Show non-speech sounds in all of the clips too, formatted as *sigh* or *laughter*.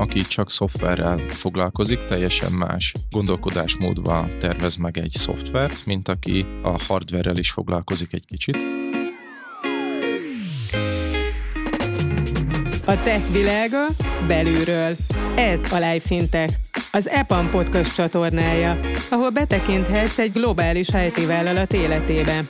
aki csak szoftverrel foglalkozik, teljesen más gondolkodásmódba tervez meg egy szoftvert, mint aki a hardverrel is foglalkozik egy kicsit. A tech világa belülről. Ez a Life az EPAM podcast csatornája, ahol betekinthetsz egy globális IT vállalat életébe.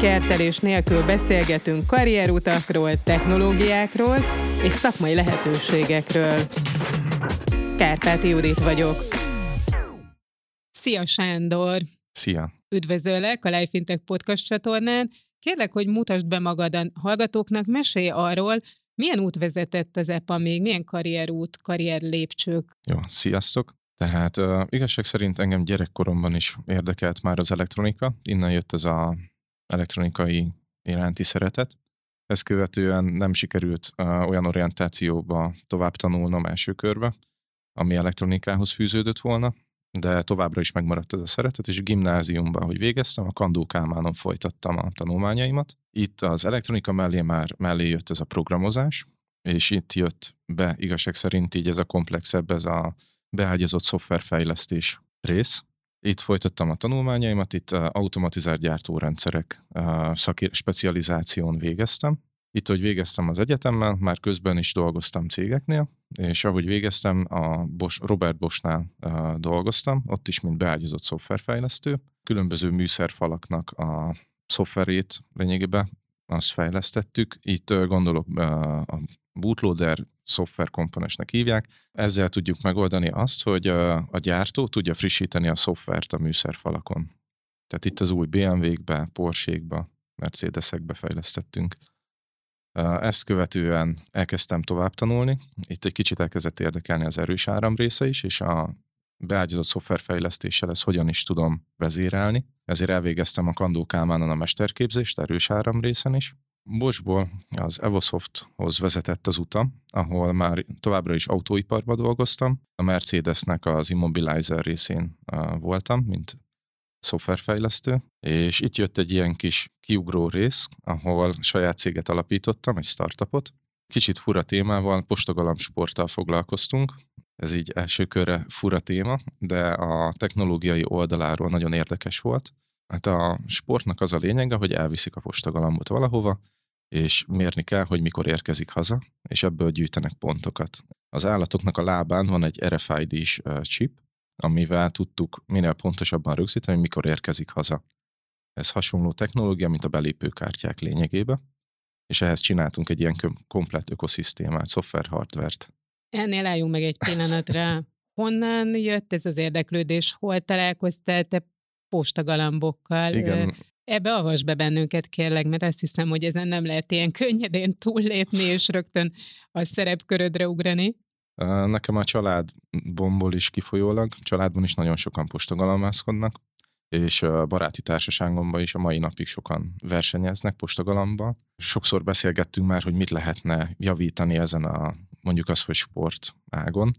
Kertelés nélkül beszélgetünk karrierutakról, technológiákról és szakmai lehetőségekről. Kárpáti Judit vagyok. Szia Sándor! Szia! Üdvözöllek a Life Fintech podcast csatornán. Kérlek, hogy mutasd be magad a hallgatóknak, mesélj arról, milyen út vezetett az EPA még, milyen karrierút, karrier lépcsők? Jó, sziasztok! Tehát uh, igazság szerint engem gyerekkoromban is érdekelt már az elektronika, innen jött ez a elektronikai iránti szeretet. Ezt követően nem sikerült uh, olyan orientációba tovább tanulnom első körbe, ami elektronikához fűződött volna, de továbbra is megmaradt ez a szeretet, és gimnáziumban, hogy végeztem, a Kandó Kálmánon folytattam a tanulmányaimat. Itt az elektronika mellé már mellé jött ez a programozás, és itt jött be igazság szerint így ez a komplexebb, ez a beágyazott szoftverfejlesztés rész. Itt folytattam a tanulmányaimat, itt automatizált gyártórendszerek szakir, specializáción végeztem. Itt, hogy végeztem az egyetemmel, már közben is dolgoztam cégeknél, és ahogy végeztem, a Bosch, Robert Boschnál dolgoztam, ott is, mint beágyazott szoftverfejlesztő. Különböző műszerfalaknak a szoftverét lényegében azt fejlesztettük. Itt gondolok a bootloader szoftverkomponensnek hívják. Ezzel tudjuk megoldani azt, hogy a gyártó tudja frissíteni a szoftvert a műszerfalakon. Tehát itt az új BMW-kbe, Porsche-kbe, Mercedes-ekbe fejlesztettünk. Ezt követően elkezdtem tovább tanulni. Itt egy kicsit elkezdett érdekelni az erős áram része is, és a beágyazott szoftverfejlesztéssel ezt hogyan is tudom vezérelni. Ezért elvégeztem a Kandó Kálmánon a mesterképzést, erős áram részen is. Boschból az Evosofthoz vezetett az utam, ahol már továbbra is autóiparban dolgoztam. A Mercedesnek az Immobilizer részén voltam, mint szoftverfejlesztő, és itt jött egy ilyen kis kiugró rész, ahol saját céget alapítottam, egy startupot. Kicsit fura témával, postagalamb sporttal foglalkoztunk, ez így első körre fura téma, de a technológiai oldaláról nagyon érdekes volt. Hát a sportnak az a lényege, hogy elviszik a postagalambot valahova, és mérni kell, hogy mikor érkezik haza, és ebből gyűjtenek pontokat. Az állatoknak a lábán van egy RFID-s chip, amivel tudtuk minél pontosabban rögzíteni, mikor érkezik haza. Ez hasonló technológia, mint a belépőkártyák lényegébe, és ehhez csináltunk egy ilyen komplet ökoszisztémát, szoftver-hardvert. Ennél álljunk meg egy pillanatra. Honnan jött ez az érdeklődés? Hol találkoztál te postagalambokkal? Igen. Ebbe avas be bennünket, kérlek, mert azt hiszem, hogy ezen nem lehet ilyen könnyedén túllépni, és rögtön a szerepkörödre ugrani. Nekem a családból is kifolyólag, családban is nagyon sokan postagalamászkodnak, és a baráti társaságomban is a mai napig sokan versenyeznek postagalamba. Sokszor beszélgettünk már, hogy mit lehetne javítani ezen a mondjuk az, hogy sport ágon,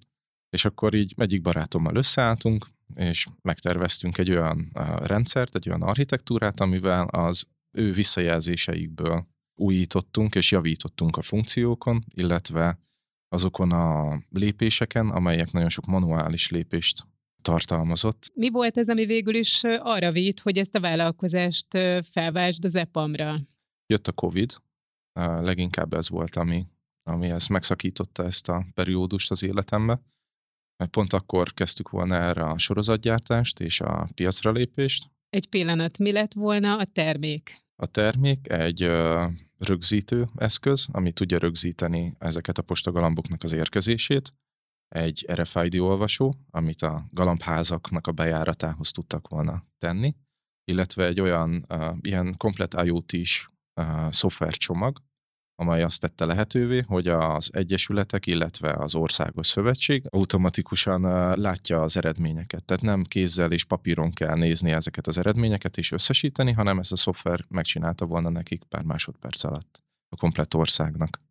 és akkor így egyik barátommal összeálltunk, és megterveztünk egy olyan rendszert, egy olyan architektúrát, amivel az ő visszajelzéseikből újítottunk és javítottunk a funkciókon, illetve azokon a lépéseken, amelyek nagyon sok manuális lépést tartalmazott. Mi volt ez, ami végül is arra vitt, hogy ezt a vállalkozást felvásd az EPAM-ra? Jött a COVID, leginkább ez volt, ami, ami ezt megszakította ezt a periódust az életembe. Mert pont akkor kezdtük volna erre a sorozatgyártást és a piacra lépést. Egy pillanat, mi lett volna a termék? A termék egy rögzítő eszköz, ami tudja rögzíteni ezeket a postagalamboknak az érkezését, egy RFID olvasó, amit a galambházaknak a bejáratához tudtak volna tenni, illetve egy olyan uh, ilyen komplet IoT-s uh, szoftvercsomag, amely azt tette lehetővé, hogy az egyesületek, illetve az országos szövetség automatikusan látja az eredményeket. Tehát nem kézzel és papíron kell nézni ezeket az eredményeket és összesíteni, hanem ezt a szoftver megcsinálta volna nekik pár másodperc alatt a komplett országnak.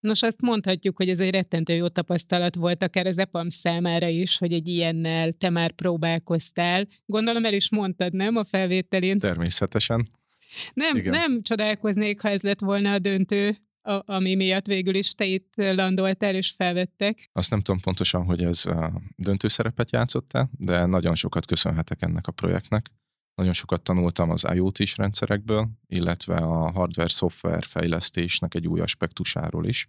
Nos, azt mondhatjuk, hogy ez egy rettentő jó tapasztalat volt akár az EPAM számára is, hogy egy ilyennel te már próbálkoztál. Gondolom el is mondtad, nem a felvételén? Természetesen. Nem, nem csodálkoznék, ha ez lett volna a döntő a, ami miatt végül is te itt landoltál és felvettek. Azt nem tudom pontosan, hogy ez döntő szerepet játszott de nagyon sokat köszönhetek ennek a projektnek. Nagyon sokat tanultam az IoT-s rendszerekből, illetve a hardware-szoftver fejlesztésnek egy új aspektusáról is,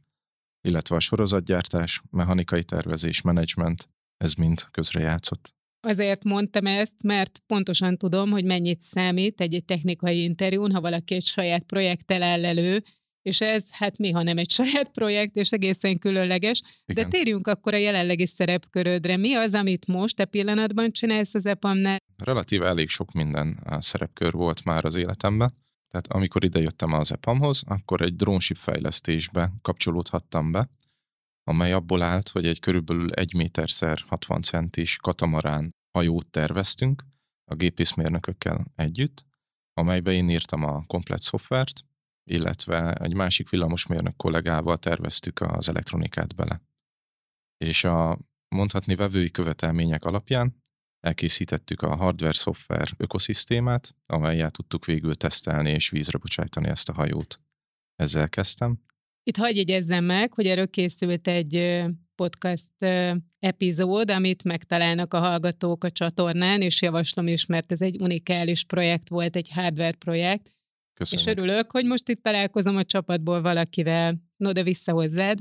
illetve a sorozatgyártás, mechanikai tervezés, menedzsment, ez mind közrejátszott. Azért mondtam ezt, mert pontosan tudom, hogy mennyit számít egy-egy technikai interjún, ha valaki egy saját projekttel áll elő, és ez hát mi, ha nem egy *laughs* saját projekt, és egészen különleges. Igen. De térjünk akkor a jelenlegi szerepkörödre. Mi az, amit most a pillanatban csinálsz az EPAM-nál? Relatív elég sok minden szerepkör volt már az életemben. Tehát amikor idejöttem az EPAM-hoz, akkor egy drónsip fejlesztésbe kapcsolódhattam be, amely abból állt, hogy egy körülbelül 1 méterszer 60 centis katamarán hajót terveztünk a gépészmérnökökkel együtt, amelybe én írtam a komplet szoftvert, illetve egy másik villamosmérnök kollégával terveztük az elektronikát bele. És a mondhatni vevői követelmények alapján elkészítettük a hardware-szoftver ökoszisztémát, amelyel tudtuk végül tesztelni és vízre bocsájtani ezt a hajót. Ezzel kezdtem. Itt hagyj jegyezzem meg, hogy erről készült egy podcast epizód, amit megtalálnak a hallgatók a csatornán, és javaslom is, mert ez egy unikális projekt volt, egy hardware projekt, Köszönöm. És örülök, hogy most itt találkozom a csapatból valakivel. No, de vissza hozzád.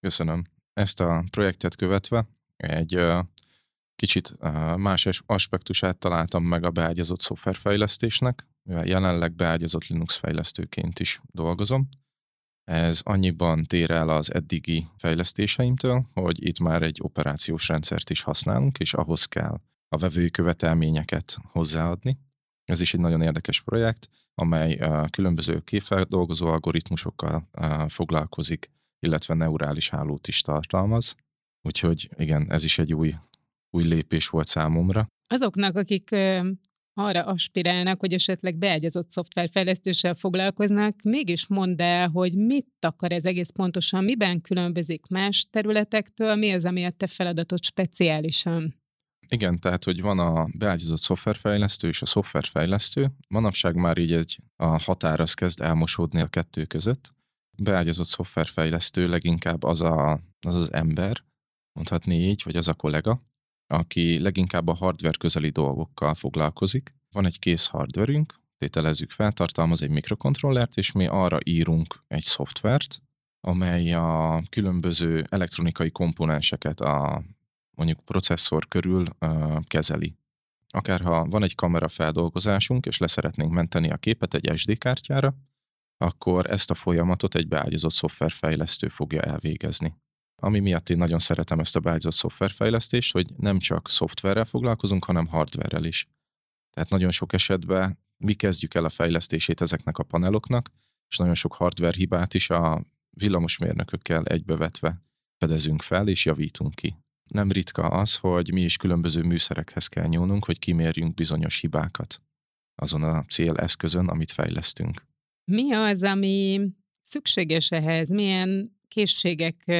Köszönöm. Ezt a projektet követve egy kicsit más aspektusát találtam meg a beágyazott szoftverfejlesztésnek, mivel jelenleg beágyazott Linux fejlesztőként is dolgozom. Ez annyiban tér el az eddigi fejlesztéseimtől, hogy itt már egy operációs rendszert is használunk, és ahhoz kell a vevői követelményeket hozzáadni. Ez is egy nagyon érdekes projekt amely különböző képfeldolgozó algoritmusokkal foglalkozik, illetve neurális hálót is tartalmaz. Úgyhogy igen, ez is egy új, új lépés volt számomra. Azoknak, akik arra aspirálnak, hogy esetleg beágyazott szoftverfejlesztéssel foglalkoznak, mégis mondd el, hogy mit akar ez egész pontosan, miben különbözik más területektől, mi az, ami a te feladatod speciálisan? Igen, tehát, hogy van a beágyazott szoftverfejlesztő és a szoftverfejlesztő. Manapság már így egy a határ az kezd elmosódni a kettő között. Beágyazott szoftverfejlesztő leginkább az, a, az az ember, mondhatni így, vagy az a kollega, aki leginkább a hardware közeli dolgokkal foglalkozik. Van egy kész hardverünk, tételezzük fel, tartalmaz egy mikrokontrollert, és mi arra írunk egy szoftvert, amely a különböző elektronikai komponenseket, a mondjuk processzor körül uh, kezeli. Akár ha van egy kamera feldolgozásunk, és leszeretnénk menteni a képet egy SD kártyára, akkor ezt a folyamatot egy beágyazott szoftverfejlesztő fogja elvégezni. Ami miatt én nagyon szeretem ezt a beágyazott szoftverfejlesztést, hogy nem csak szoftverrel foglalkozunk, hanem hardverrel is. Tehát nagyon sok esetben mi kezdjük el a fejlesztését ezeknek a paneloknak, és nagyon sok hardware hibát is a villamosmérnökökkel egybevetve fedezünk fel, és javítunk ki nem ritka az, hogy mi is különböző műszerekhez kell nyúlnunk, hogy kimérjünk bizonyos hibákat azon a céleszközön, amit fejlesztünk. Mi az, ami szükséges ehhez? Milyen készségek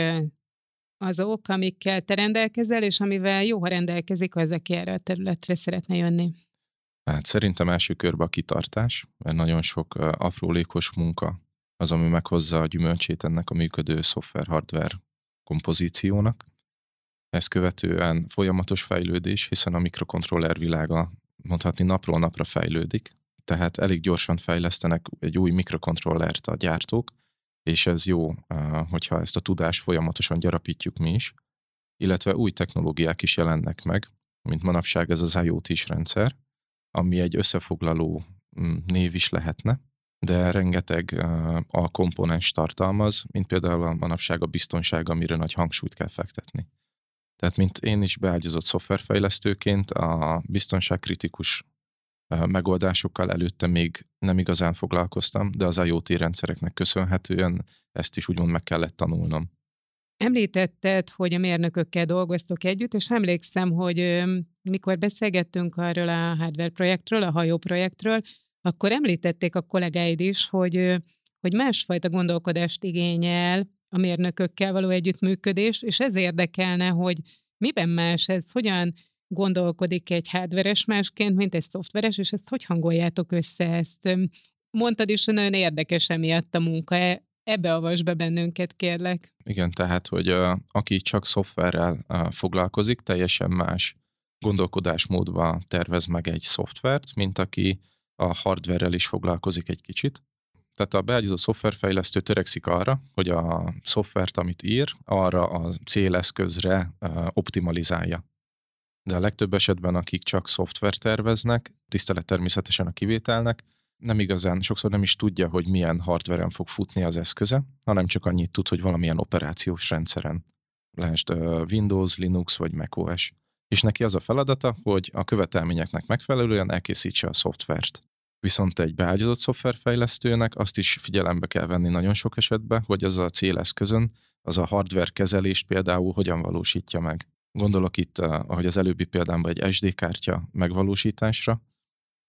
azok, amikkel te rendelkezel, és amivel jó, ha rendelkezik az, aki erre a területre szeretne jönni? Hát szerintem első körben a kitartás, mert nagyon sok aprólékos munka az, ami meghozza a gyümölcsét ennek a működő szoftver-hardware kompozíciónak. Ezt követően folyamatos fejlődés, hiszen a mikrokontroller világa mondhatni napról napra fejlődik, tehát elég gyorsan fejlesztenek egy új mikrokontrollert a gyártók, és ez jó, hogyha ezt a tudást folyamatosan gyarapítjuk mi is, illetve új technológiák is jelennek meg, mint manapság ez az IoT-s rendszer, ami egy összefoglaló mm, név is lehetne, de rengeteg alkomponens tartalmaz, mint például a manapság a biztonság, amire nagy hangsúlyt kell fektetni. Tehát, mint én is beágyazott szoftverfejlesztőként a biztonságkritikus megoldásokkal előtte még nem igazán foglalkoztam, de az IoT rendszereknek köszönhetően ezt is úgymond meg kellett tanulnom. Említetted, hogy a mérnökökkel dolgoztok együtt, és emlékszem, hogy mikor beszélgettünk arról a hardware projektről, a hajó projektről, akkor említették a kollégáid is, hogy, hogy másfajta gondolkodást igényel a mérnökökkel való együttműködés, és ez érdekelne, hogy miben más ez, hogyan gondolkodik egy hardveres másként, mint egy szoftveres, és ezt hogy hangoljátok össze ezt? Mondtad is, hogy nagyon érdekes emiatt a munka. Ebbe avas be bennünket, kérlek. Igen, tehát, hogy uh, aki csak szoftverrel uh, foglalkozik, teljesen más gondolkodásmódba tervez meg egy szoftvert, mint aki a hardverrel is foglalkozik egy kicsit. Tehát a beágyazó szoftverfejlesztő törekszik arra, hogy a szoftvert, amit ír, arra a céleszközre optimalizálja. De a legtöbb esetben, akik csak szoftvert terveznek, tisztelet természetesen a kivételnek, nem igazán, sokszor nem is tudja, hogy milyen hardveren fog futni az eszköze, hanem csak annyit tud, hogy valamilyen operációs rendszeren. Lásd Windows, Linux vagy macOS. És neki az a feladata, hogy a követelményeknek megfelelően elkészítse a szoftvert. Viszont egy beágyazott szoftverfejlesztőnek azt is figyelembe kell venni nagyon sok esetben, hogy az a céleszközön, az a hardware kezelést például hogyan valósítja meg. Gondolok itt, eh, ahogy az előbbi példámban egy SD kártya megvalósításra,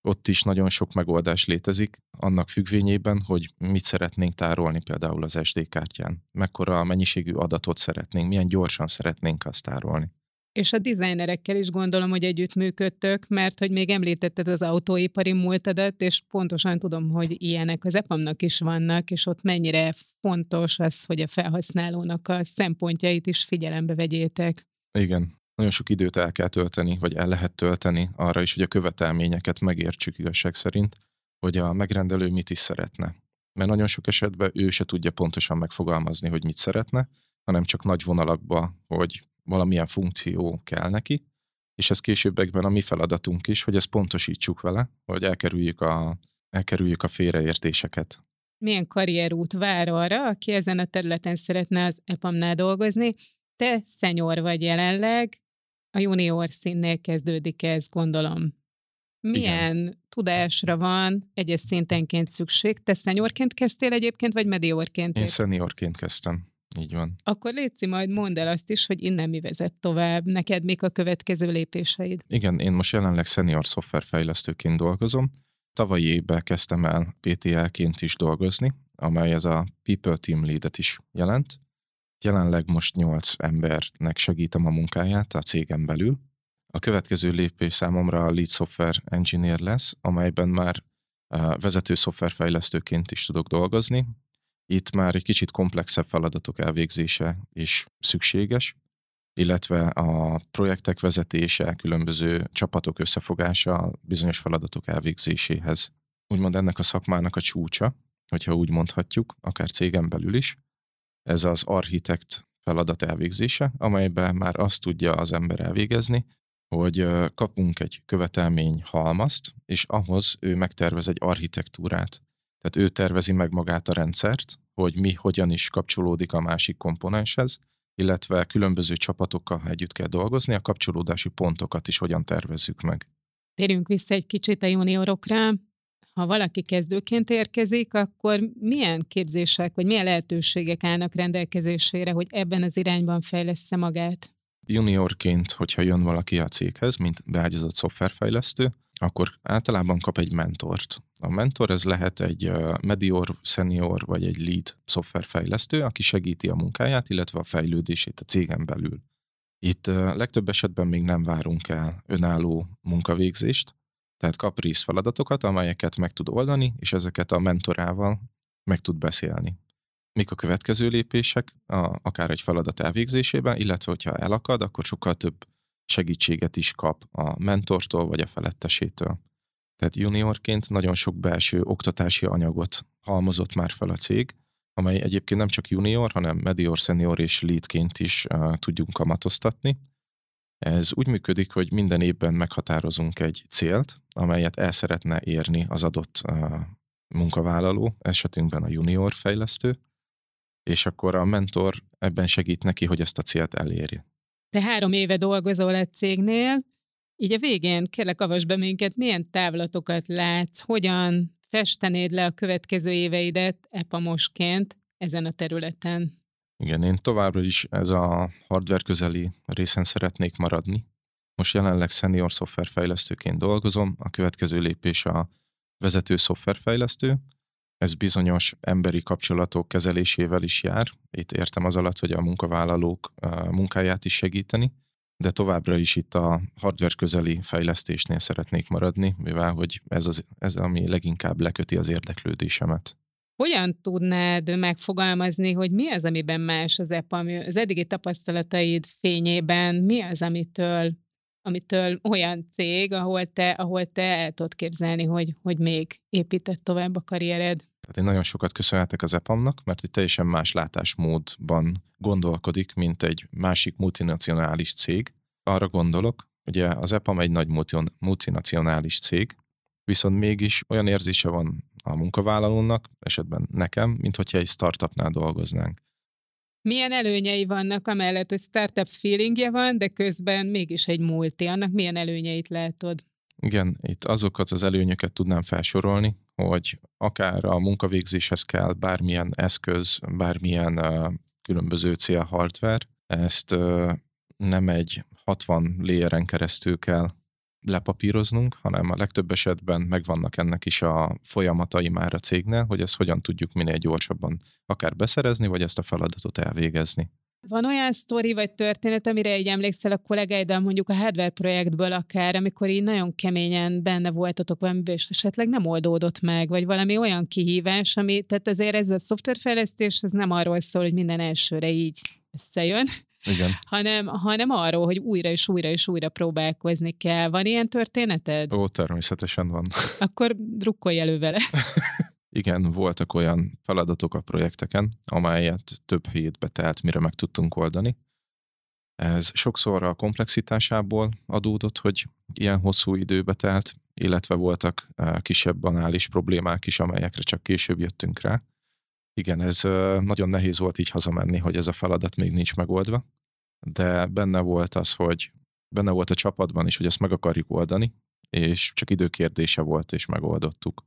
ott is nagyon sok megoldás létezik, annak függvényében, hogy mit szeretnénk tárolni például az SD kártyán, mekkora mennyiségű adatot szeretnénk, milyen gyorsan szeretnénk azt tárolni. És a dizájnerekkel is gondolom, hogy együttműködtök, mert hogy még említetted az autóipari múltadat, és pontosan tudom, hogy ilyenek az EPAM-nak is vannak, és ott mennyire fontos az, hogy a felhasználónak a szempontjait is figyelembe vegyétek. Igen, nagyon sok időt el kell tölteni, vagy el lehet tölteni arra is, hogy a követelményeket megértsük igazság szerint, hogy a megrendelő mit is szeretne. Mert nagyon sok esetben ő se tudja pontosan megfogalmazni, hogy mit szeretne, hanem csak nagy vonalakba, hogy valamilyen funkció kell neki, és ez későbbekben a mi feladatunk is, hogy ezt pontosítsuk vele, hogy elkerüljük a, elkerüljük a félreértéseket. Milyen karrierút vár arra, aki ezen a területen szeretne az EPAM-nál dolgozni? Te szenyor vagy jelenleg, a junior színnél kezdődik ez, gondolom. Milyen Igen. tudásra van egyes szintenként szükség? Te szenyorként kezdtél egyébként, vagy mediorként? Én szeniorként kezdtem. Így van. Akkor Léci, majd mondd el azt is, hogy innen mi vezet tovább. Neked mik a következő lépéseid? Igen, én most jelenleg senior szoftverfejlesztőként dolgozom. Tavalyi évben kezdtem el PTL-ként is dolgozni, amely ez a People Team Lead-et is jelent. Jelenleg most 8 embernek segítem a munkáját a cégem belül. A következő lépés számomra a Lead Software Engineer lesz, amelyben már vezető szoftverfejlesztőként is tudok dolgozni, itt már egy kicsit komplexebb feladatok elvégzése is szükséges, illetve a projektek vezetése, különböző csapatok összefogása bizonyos feladatok elvégzéséhez. Úgymond ennek a szakmának a csúcsa, hogyha úgy mondhatjuk, akár cégen belül is, ez az architekt feladat elvégzése, amelyben már azt tudja az ember elvégezni, hogy kapunk egy követelmény halmazt, és ahhoz ő megtervez egy architektúrát. Tehát ő tervezi meg magát a rendszert, hogy mi hogyan is kapcsolódik a másik komponenshez, illetve különböző csapatokkal együtt kell dolgozni, a kapcsolódási pontokat is hogyan tervezzük meg. Térjünk vissza egy kicsit a juniorokra. Ha valaki kezdőként érkezik, akkor milyen képzések, vagy milyen lehetőségek állnak rendelkezésére, hogy ebben az irányban fejlesz magát? Juniorként, hogyha jön valaki a céghez, mint beágyazott szoftverfejlesztő, akkor általában kap egy mentort. A mentor ez lehet egy medior, senior vagy egy lead szoftverfejlesztő, aki segíti a munkáját, illetve a fejlődését a cégen belül. Itt legtöbb esetben még nem várunk el önálló munkavégzést, tehát kap részfeladatokat, amelyeket meg tud oldani, és ezeket a mentorával meg tud beszélni. Mik a következő lépések, a, akár egy feladat elvégzésében, illetve hogyha elakad, akkor sokkal több segítséget is kap a mentortól vagy a felettesétől. Tehát juniorként nagyon sok belső oktatási anyagot halmozott már fel a cég, amely egyébként nem csak junior, hanem medior, senior és leadként is uh, tudjunk kamatoztatni. Ez úgy működik, hogy minden évben meghatározunk egy célt, amelyet el szeretne érni az adott uh, munkavállaló, esetünkben a junior fejlesztő, és akkor a mentor ebben segít neki, hogy ezt a célt elérje. Te három éve dolgozol egy cégnél, így a végén kérlek avas be minket, milyen távlatokat látsz, hogyan festenéd le a következő éveidet epamosként ezen a területen? Igen, én továbbra is ez a hardware közeli részen szeretnék maradni. Most jelenleg senior szoftverfejlesztőként dolgozom, a következő lépés a vezető szoftverfejlesztő, ez bizonyos emberi kapcsolatok kezelésével is jár. Itt értem az alatt, hogy a munkavállalók munkáját is segíteni, de továbbra is itt a hardware közeli fejlesztésnél szeretnék maradni, mivel hogy ez, az, ez ami leginkább leköti az érdeklődésemet. Hogyan tudnád megfogalmazni, hogy mi az, amiben más az EPAM? Az eddigi tapasztalataid fényében mi az, amitől, amitől olyan cég, ahol te, ahol te el tudod képzelni, hogy, hogy még épített tovább a karriered? Tehát én nagyon sokat köszönhetek az EPAM-nak, mert egy teljesen más látásmódban gondolkodik, mint egy másik multinacionális cég. Arra gondolok, ugye az EPAM egy nagy multinacionális cég, viszont mégis olyan érzése van a munkavállalónak, esetben nekem, mint hogyha egy startupnál dolgoznánk. Milyen előnyei vannak, amellett, hogy startup feelingje van, de közben mégis egy multi. Annak milyen előnyeit látod? Igen, itt azokat az előnyöket tudnám felsorolni, hogy akár a munkavégzéshez kell bármilyen eszköz, bármilyen különböző cél hardware, ezt nem egy 60 layeren keresztül kell lepapíroznunk, hanem a legtöbb esetben megvannak ennek is a folyamatai már a cégnél, hogy ezt hogyan tudjuk minél gyorsabban akár beszerezni, vagy ezt a feladatot elvégezni. Van olyan sztori vagy történet, amire egy emlékszel a kollégáiddal, mondjuk a hardware projektből akár, amikor így nagyon keményen benne voltatok valamiben, és esetleg nem oldódott meg, vagy valami olyan kihívás, ami, tehát azért ez a szoftverfejlesztés, ez nem arról szól, hogy minden elsőre így összejön, igen. hanem, hanem arról, hogy újra és újra és újra próbálkozni kell. Van ilyen történeted? Ó, természetesen van. *laughs* Akkor drukkolj elő vele. Igen, voltak olyan feladatok a projekteken, amelyet több hétbe telt, mire meg tudtunk oldani. Ez sokszor a komplexitásából adódott, hogy ilyen hosszú időbe telt, illetve voltak eh, kisebb banális problémák is, amelyekre csak később jöttünk rá. Igen, ez nagyon nehéz volt így hazamenni, hogy ez a feladat még nincs megoldva, de benne volt az, hogy benne volt a csapatban is, hogy ezt meg akarjuk oldani, és csak időkérdése volt, és megoldottuk.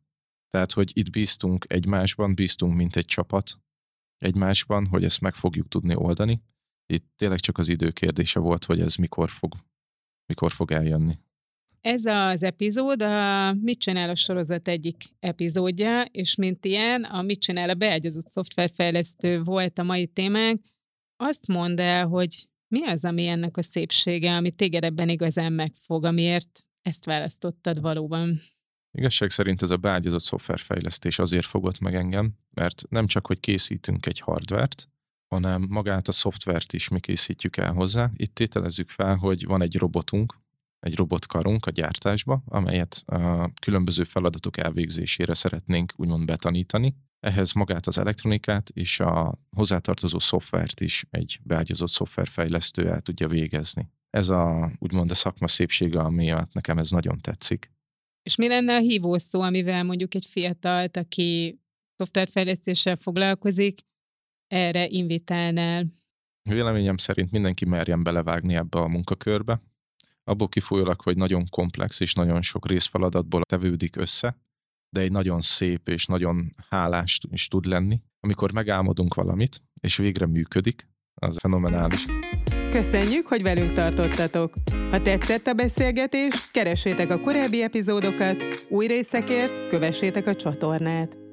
Tehát, hogy itt bíztunk egymásban, bíztunk, mint egy csapat egymásban, hogy ezt meg fogjuk tudni oldani. Itt tényleg csak az időkérdése volt, hogy ez mikor fog, mikor fog eljönni. Ez az epizód a Mit csinál a sorozat egyik epizódja, és mint ilyen, a Mit csinál a beágyazott szoftverfejlesztő volt a mai témánk. Azt mondd el, hogy mi az, ami ennek a szépsége, ami téged ebben igazán megfog, amiért ezt választottad valóban? Igazság szerint ez a beágyazott szoftverfejlesztés azért fogott meg engem, mert nem csak, hogy készítünk egy hardvert, hanem magát a szoftvert is mi készítjük el hozzá. Itt tételezzük fel, hogy van egy robotunk, egy robotkarunk a gyártásba, amelyet a különböző feladatok elvégzésére szeretnénk úgymond betanítani. Ehhez magát az elektronikát és a hozzátartozó szoftvert is egy beágyazott szoftverfejlesztő el tudja végezni. Ez a úgymond a szakma szépsége, ami nekem ez nagyon tetszik. És mi lenne a hívószó, amivel mondjuk egy fiatalt, aki szoftverfejlesztéssel foglalkozik, erre invitálnál? Véleményem szerint mindenki merjen belevágni ebbe a munkakörbe, abból kifolyólag, hogy nagyon komplex és nagyon sok részfeladatból tevődik össze, de egy nagyon szép és nagyon hálás is tud lenni. Amikor megálmodunk valamit, és végre működik, az fenomenális. Köszönjük, hogy velünk tartottatok! Ha tetszett a beszélgetés, keressétek a korábbi epizódokat, új részekért kövessétek a csatornát.